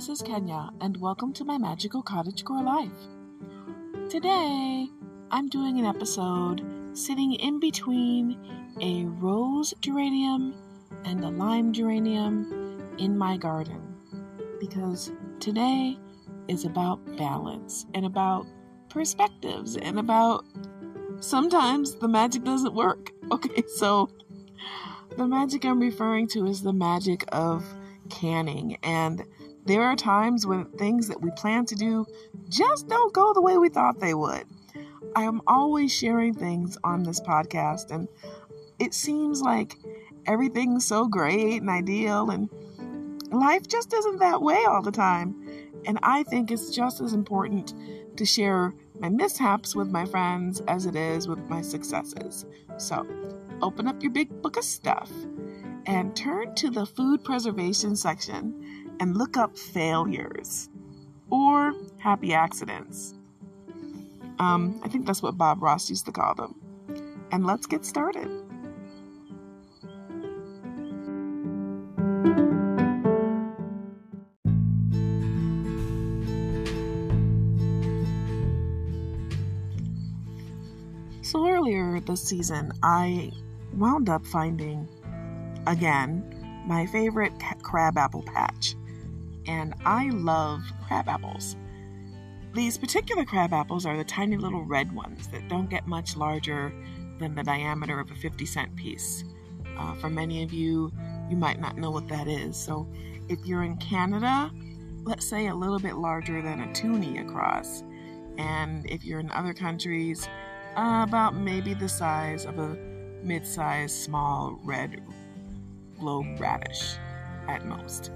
this is Kenya, and welcome to my magical cottagecore life. Today, I'm doing an episode sitting in between a rose geranium and a lime geranium in my garden because today is about balance and about perspectives and about sometimes the magic doesn't work. Okay, so the magic I'm referring to is the magic of canning. And there are times when things that we plan to do just don't go the way we thought they would. I am always sharing things on this podcast, and it seems like everything's so great and ideal, and life just isn't that way all the time. And I think it's just as important to share my mishaps with my friends as it is with my successes. So, open up your big book of stuff and turn to the food preservation section and look up failures or happy accidents. Um, I think that's what Bob Ross used to call them. And let's get started. So earlier this season, I wound up finding again my favorite crabapple patch. And I love crab apples. These particular crab apples are the tiny little red ones that don't get much larger than the diameter of a 50 cent piece. Uh, for many of you, you might not know what that is. So if you're in Canada, let's say a little bit larger than a toonie across. And if you're in other countries, uh, about maybe the size of a mid sized small red globe radish at most.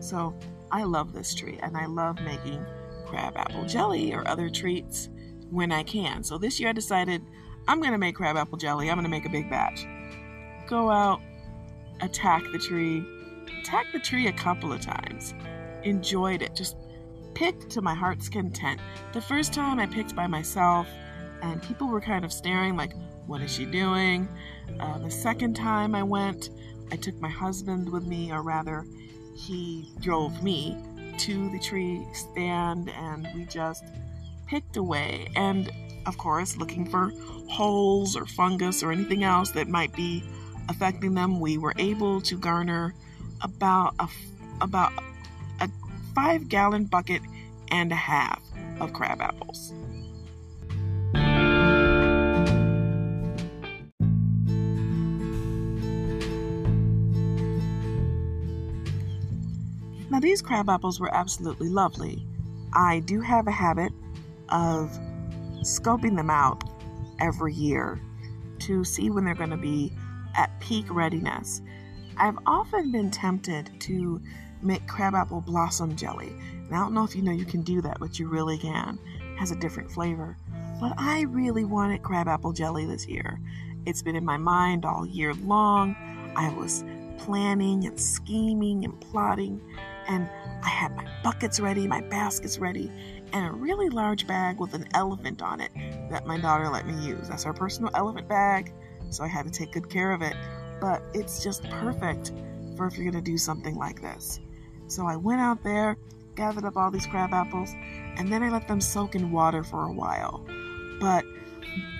So I love this tree and I love making crab apple jelly or other treats when I can. So this year I decided I'm going to make crab apple jelly. I'm going to make a big batch. Go out, attack the tree, attack the tree a couple of times. Enjoyed it. Just picked to my heart's content. The first time I picked by myself, and people were kind of staring like, what is she doing? Uh, the second time I went, I took my husband with me, or rather, he drove me to the tree stand and we just picked away. And of course, looking for holes or fungus or anything else that might be affecting them, we were able to garner about a about a five gallon bucket and a half of crab apples. Now, these crab apples were absolutely lovely. I do have a habit of scoping them out every year to see when they're going to be at peak readiness. I've often been tempted to make crabapple blossom jelly. And I don't know if you know you can do that, but you really can. It has a different flavor. But I really wanted crabapple jelly this year. It's been in my mind all year long. I was planning and scheming and plotting and I had my buckets ready, my baskets ready, and a really large bag with an elephant on it that my daughter let me use. That's her personal elephant bag, so I had to take good care of it. But it's just perfect for if you're going to do something like this. So I went out there, gathered up all these crab apples, and then I let them soak in water for a while. But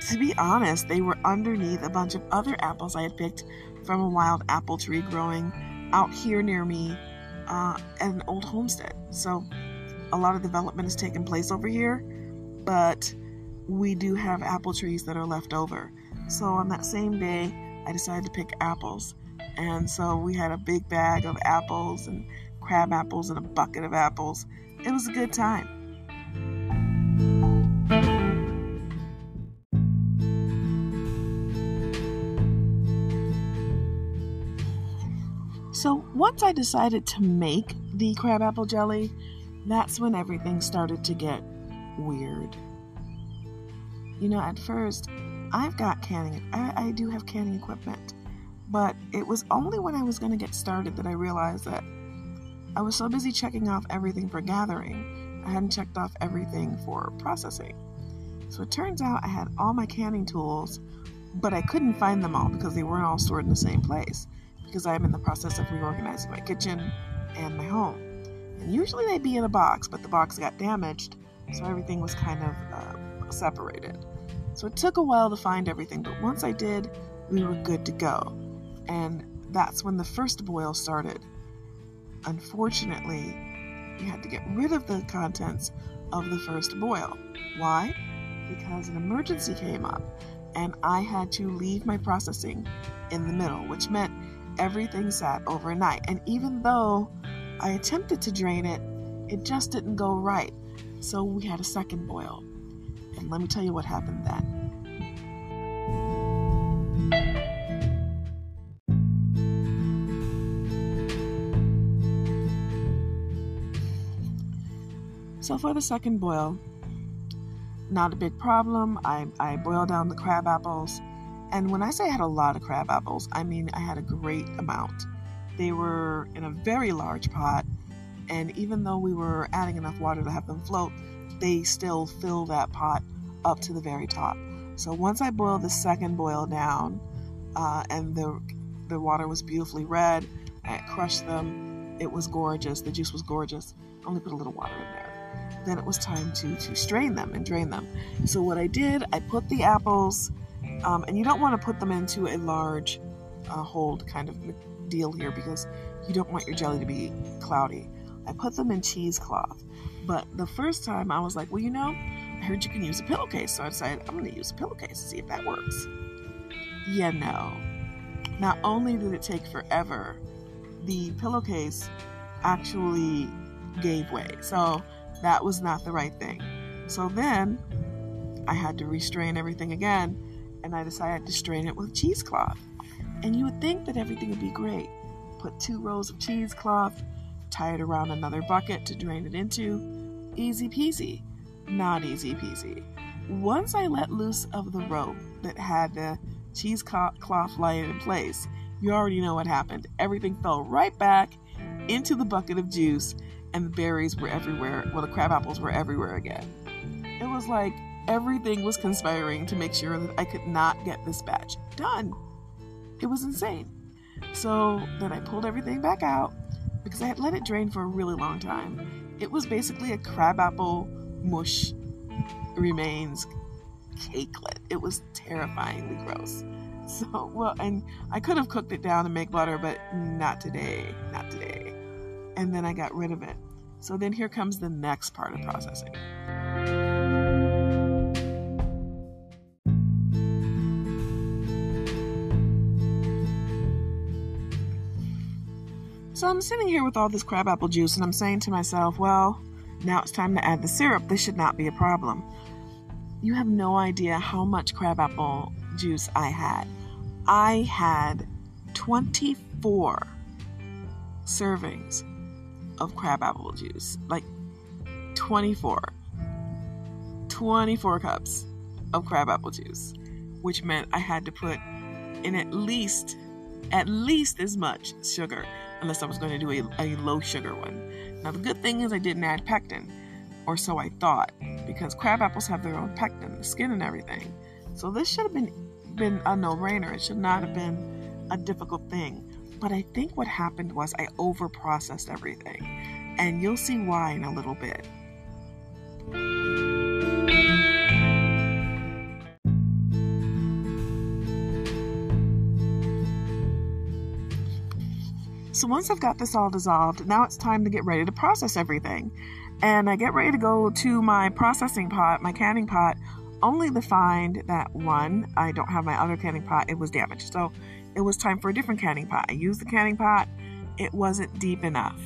to be honest, they were underneath a bunch of other apples I had picked from a wild apple tree growing out here near me uh, an old homestead. So a lot of development has taken place over here, but we do have apple trees that are left over. So on that same day, I decided to pick apples. And so we had a big bag of apples and crab apples and a bucket of apples. It was a good time. Once I decided to make the crabapple jelly, that's when everything started to get weird. You know, at first, I've got canning, I, I do have canning equipment, but it was only when I was going to get started that I realized that I was so busy checking off everything for gathering, I hadn't checked off everything for processing. So it turns out I had all my canning tools, but I couldn't find them all because they weren't all stored in the same place because I am in the process of reorganizing my kitchen and my home. And usually they'd be in a box, but the box got damaged, so everything was kind of uh, separated. So it took a while to find everything, but once I did, we were good to go. And that's when the first boil started. Unfortunately, we had to get rid of the contents of the first boil. Why? Because an emergency came up and I had to leave my processing in the middle, which meant everything sat overnight. And even though I attempted to drain it, it just didn't go right. So we had a second boil. And let me tell you what happened then. So for the second boil, not a big problem. I, I boiled down the crab apples. And when I say I had a lot of crab apples, I mean I had a great amount. They were in a very large pot, and even though we were adding enough water to have them float, they still fill that pot up to the very top. So once I boiled the second boil down, uh, and the the water was beautifully red, I crushed them. It was gorgeous. The juice was gorgeous. I only put a little water in there then it was time to to strain them and drain them. So what I did, I put the apples, um, and you don't want to put them into a large uh, hold kind of deal here because you don't want your jelly to be cloudy. I put them in cheesecloth, but the first time I was like, well, you know, I heard you can use a pillowcase, so I decided I'm going to use a pillowcase to see if that works. Yeah, no. Not only did it take forever, the pillowcase actually gave way. So that was not the right thing. So then I had to restrain everything again, and I decided to strain it with cheesecloth. And you would think that everything would be great. Put two rolls of cheesecloth, tie it around another bucket to drain it into. Easy peasy. Not easy peasy. Once I let loose of the rope that had the cheesecloth lying in place, you already know what happened. Everything fell right back into the bucket of juice and the berries were everywhere. Well, the crab apples were everywhere again. It was like everything was conspiring to make sure that I could not get this batch done. It was insane. So then I pulled everything back out because I had let it drain for a really long time. It was basically a crabapple mush remains cakelet. It was terrifyingly gross. So, well, and I could have cooked it down and make butter, but not today. Not today and then I got rid of it. So then here comes the next part of processing. So I'm sitting here with all this crabapple juice and I'm saying to myself, well, now it's time to add the syrup. This should not be a problem. You have no idea how much crabapple juice I had. I had 24 servings of crabapple juice. Like 24. 24 cups of crabapple juice, which meant I had to put in at least at least as much sugar unless I was going to do a, a low sugar one. Now the good thing is I didn't add pectin, or so I thought, because crab apples have their own pectin, the skin and everything. So this should have been been a no-brainer. It should not have been a difficult thing. But I think what happened was I overprocessed everything. And you'll see why in a little bit. So once I've got this all dissolved, now it's time to get ready to process everything. And I get ready to go to my processing pot, my canning pot, only to find that one, I don't have my other canning pot, it was damaged. So it was time for a different canning pot. I used the canning pot, it wasn't deep enough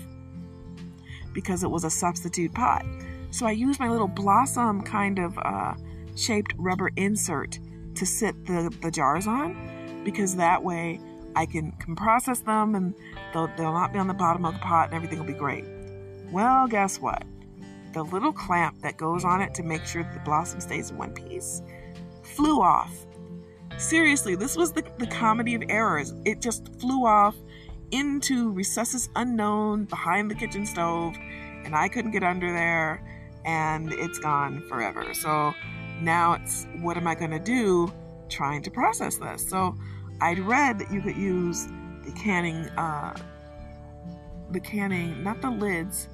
because it was a substitute pot. So I used my little blossom kind of uh, shaped rubber insert to sit the, the jars on because that way I can, can process them and they'll, they'll not be on the bottom of the pot and everything will be great. Well, guess what? The little clamp that goes on it to make sure the blossom stays in one piece flew off Seriously, this was the, the comedy of errors. It just flew off into recesses unknown behind the kitchen stove, and I couldn't get under there, and it's gone forever. So now it's what am I going to do trying to process this? So I'd read that you could use the canning, uh, the canning, not the lids,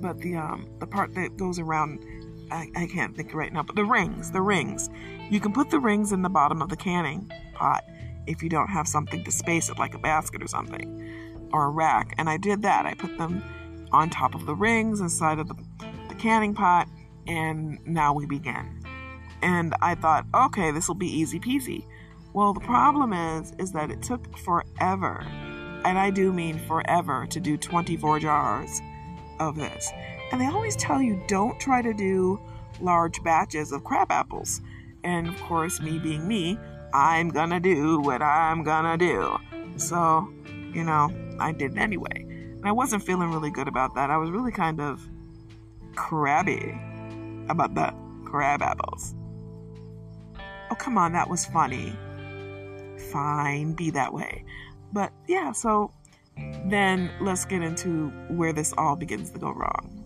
but the um the part that goes around I, I can't think right now, but the rings, the rings. You can put the rings in the bottom of the canning pot if you don't have something to space it, like a basket or something, or a rack. And I did that. I put them on top of the rings inside of the, the canning pot, and now we begin. And I thought, okay, this will be easy peasy. Well, the problem is, is that it took forever, and I do mean forever, to do 24 jars of this. And they always tell you don't try to do large batches of crab apples. And of course, me being me, I'm gonna do what I'm gonna do. So, you know, I did it anyway. And I wasn't feeling really good about that. I was really kind of crabby about the crab apples. Oh, come on, that was funny. Fine, be that way. But yeah, so then let's get into where this all begins to go wrong.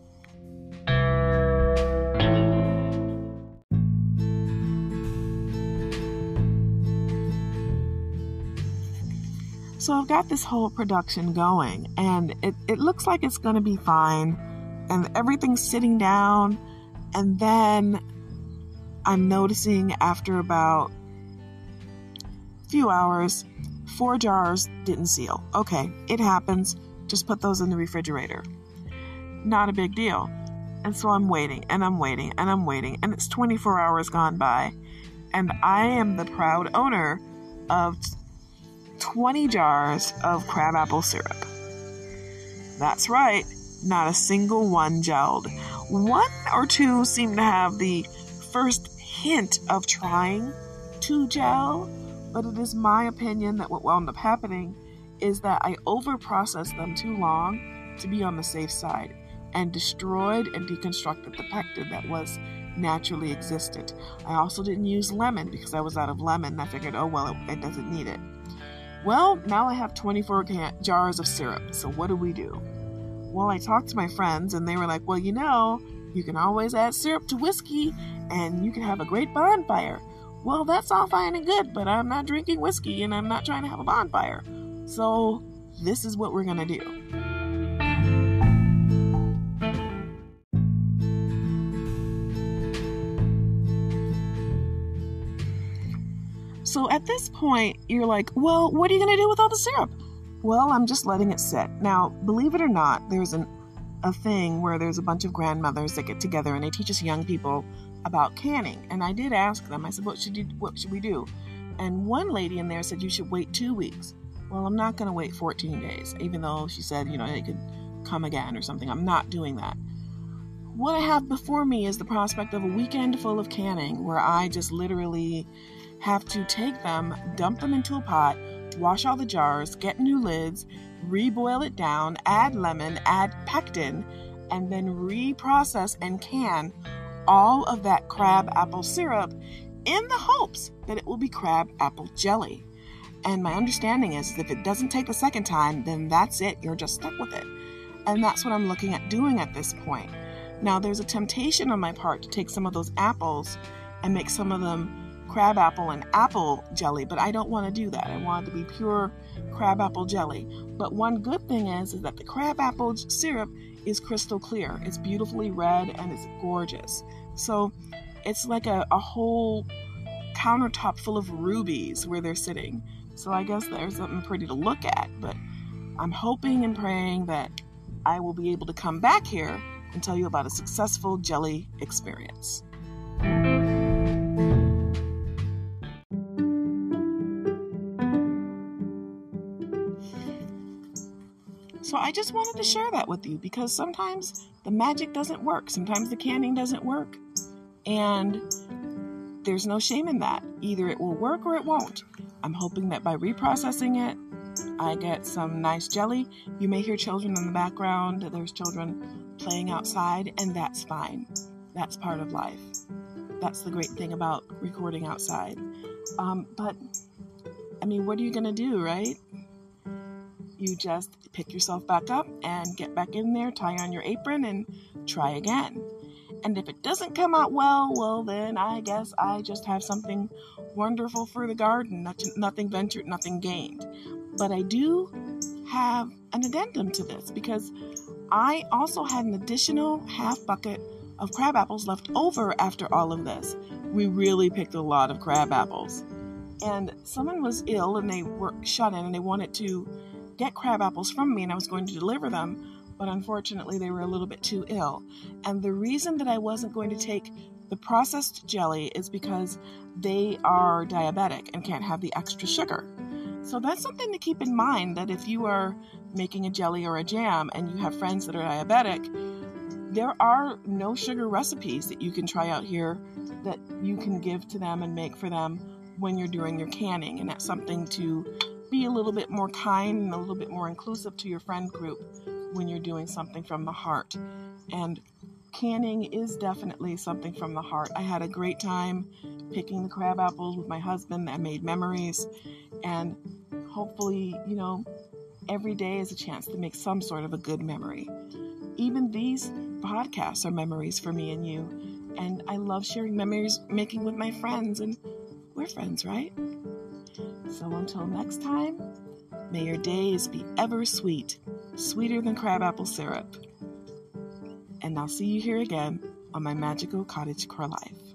So I've got this whole production going, and it, it looks like it's going to be fine, and everything's sitting down, and then I'm noticing after about few hours, four jars didn't seal. Okay, it happens. Just put those in the refrigerator. Not a big deal. And so I'm waiting, and I'm waiting, and I'm waiting, and it's 24 hours gone by, and I am the proud owner of 20 jars of crabapple syrup. That's right, not a single one gelled. One or two seem to have the first hint of trying to gel, but it is my opinion that what wound up happening is that I overprocessed them too long to be on the safe side and destroyed and deconstructed the pectin that was naturally existed. I also didn't use lemon because I was out of lemon. I figured, oh well, it, it doesn't need it. Well, now I have 24 can- jars of syrup, so what do we do? Well, I talked to my friends, and they were like, well, you know, you can always add syrup to whiskey, and you can have a great bonfire. Well, that's all fine and good, but I'm not drinking whiskey, and I'm not trying to have a bonfire. So, this is what we're gonna do. So at this point, you're like, well, what are you going to do with all the syrup? Well, I'm just letting it sit. Now, believe it or not, there's an, a thing where there's a bunch of grandmothers that get together and they teach us young people about canning. And I did ask them, I said, what should, you, what should we do? And one lady in there said, you should wait two weeks. Well, I'm not going to wait 14 days, even though she said, you know, it could come again or something. I'm not doing that. What I have before me is the prospect of a weekend full of canning where I just literally have to take them, dump them into a pot, wash all the jars, get new lids, reboil it down, add lemon, add pectin, and then reprocess and can all of that crab apple syrup in the hopes that it will be crab apple jelly. And my understanding is if it doesn't take the second time, then that's it, you're just stuck with it. And that's what I'm looking at doing at this point. Now, there's a temptation on my part to take some of those apples and make some of them crab apple and apple jelly, but I don't want to do that. I want it to be pure crab apple jelly. But one good thing is, is that the crab apple syrup is crystal clear. It's beautifully red and it's gorgeous. So it's like a, a whole countertop full of rubies where they're sitting. So I guess there's something pretty to look at, but I'm hoping and praying that I will be able to come back here and tell you about a successful jelly experience. So I just wanted to share that with you because sometimes the magic doesn't work. Sometimes the canning doesn't work. And there's no shame in that. Either it will work or it won't. I'm hoping that by reprocessing it, I get some nice jelly. You may hear children in the background. There's children playing outside, and that's fine. That's part of life. That's the great thing about recording outside. Um, but, I mean, what are you going to do, right? You just pick yourself back up and get back in there, tie on your apron, and try again. And if it doesn't come out well, well, then I guess I just have something wonderful for the garden. Nothing ventured, nothing gained. But I do have an addendum to this because I also had an additional half bucket of crab apples left over after all of this. We really picked a lot of crab apples. And someone was ill and they were shut in and they wanted to get crab apples from me and I was going to deliver them, but unfortunately they were a little bit too ill. And the reason that I wasn't going to take the processed jelly is because they are diabetic and can't have the extra sugar. So that's something to keep in mind that if you are making a jelly or a jam and you have friends that are diabetic, there are no sugar recipes that you can try out here that you can give to them and make for them when you're doing your canning. And that's something to be a little bit more kind and a little bit more inclusive to your friend group when you're doing something from the heart. And canning is definitely something from the heart. I had a great time picking the crab apples with my husband. I made memories. And hopefully, you know, every day is a chance to make some sort of a good memory. Even these podcasts are memories for me and you. And I love sharing memories making with my friends, and we're friends, right? So until next time, may your days be ever sweet, sweeter than crabapple syrup. And I'll see you here again on my magical cottage core life.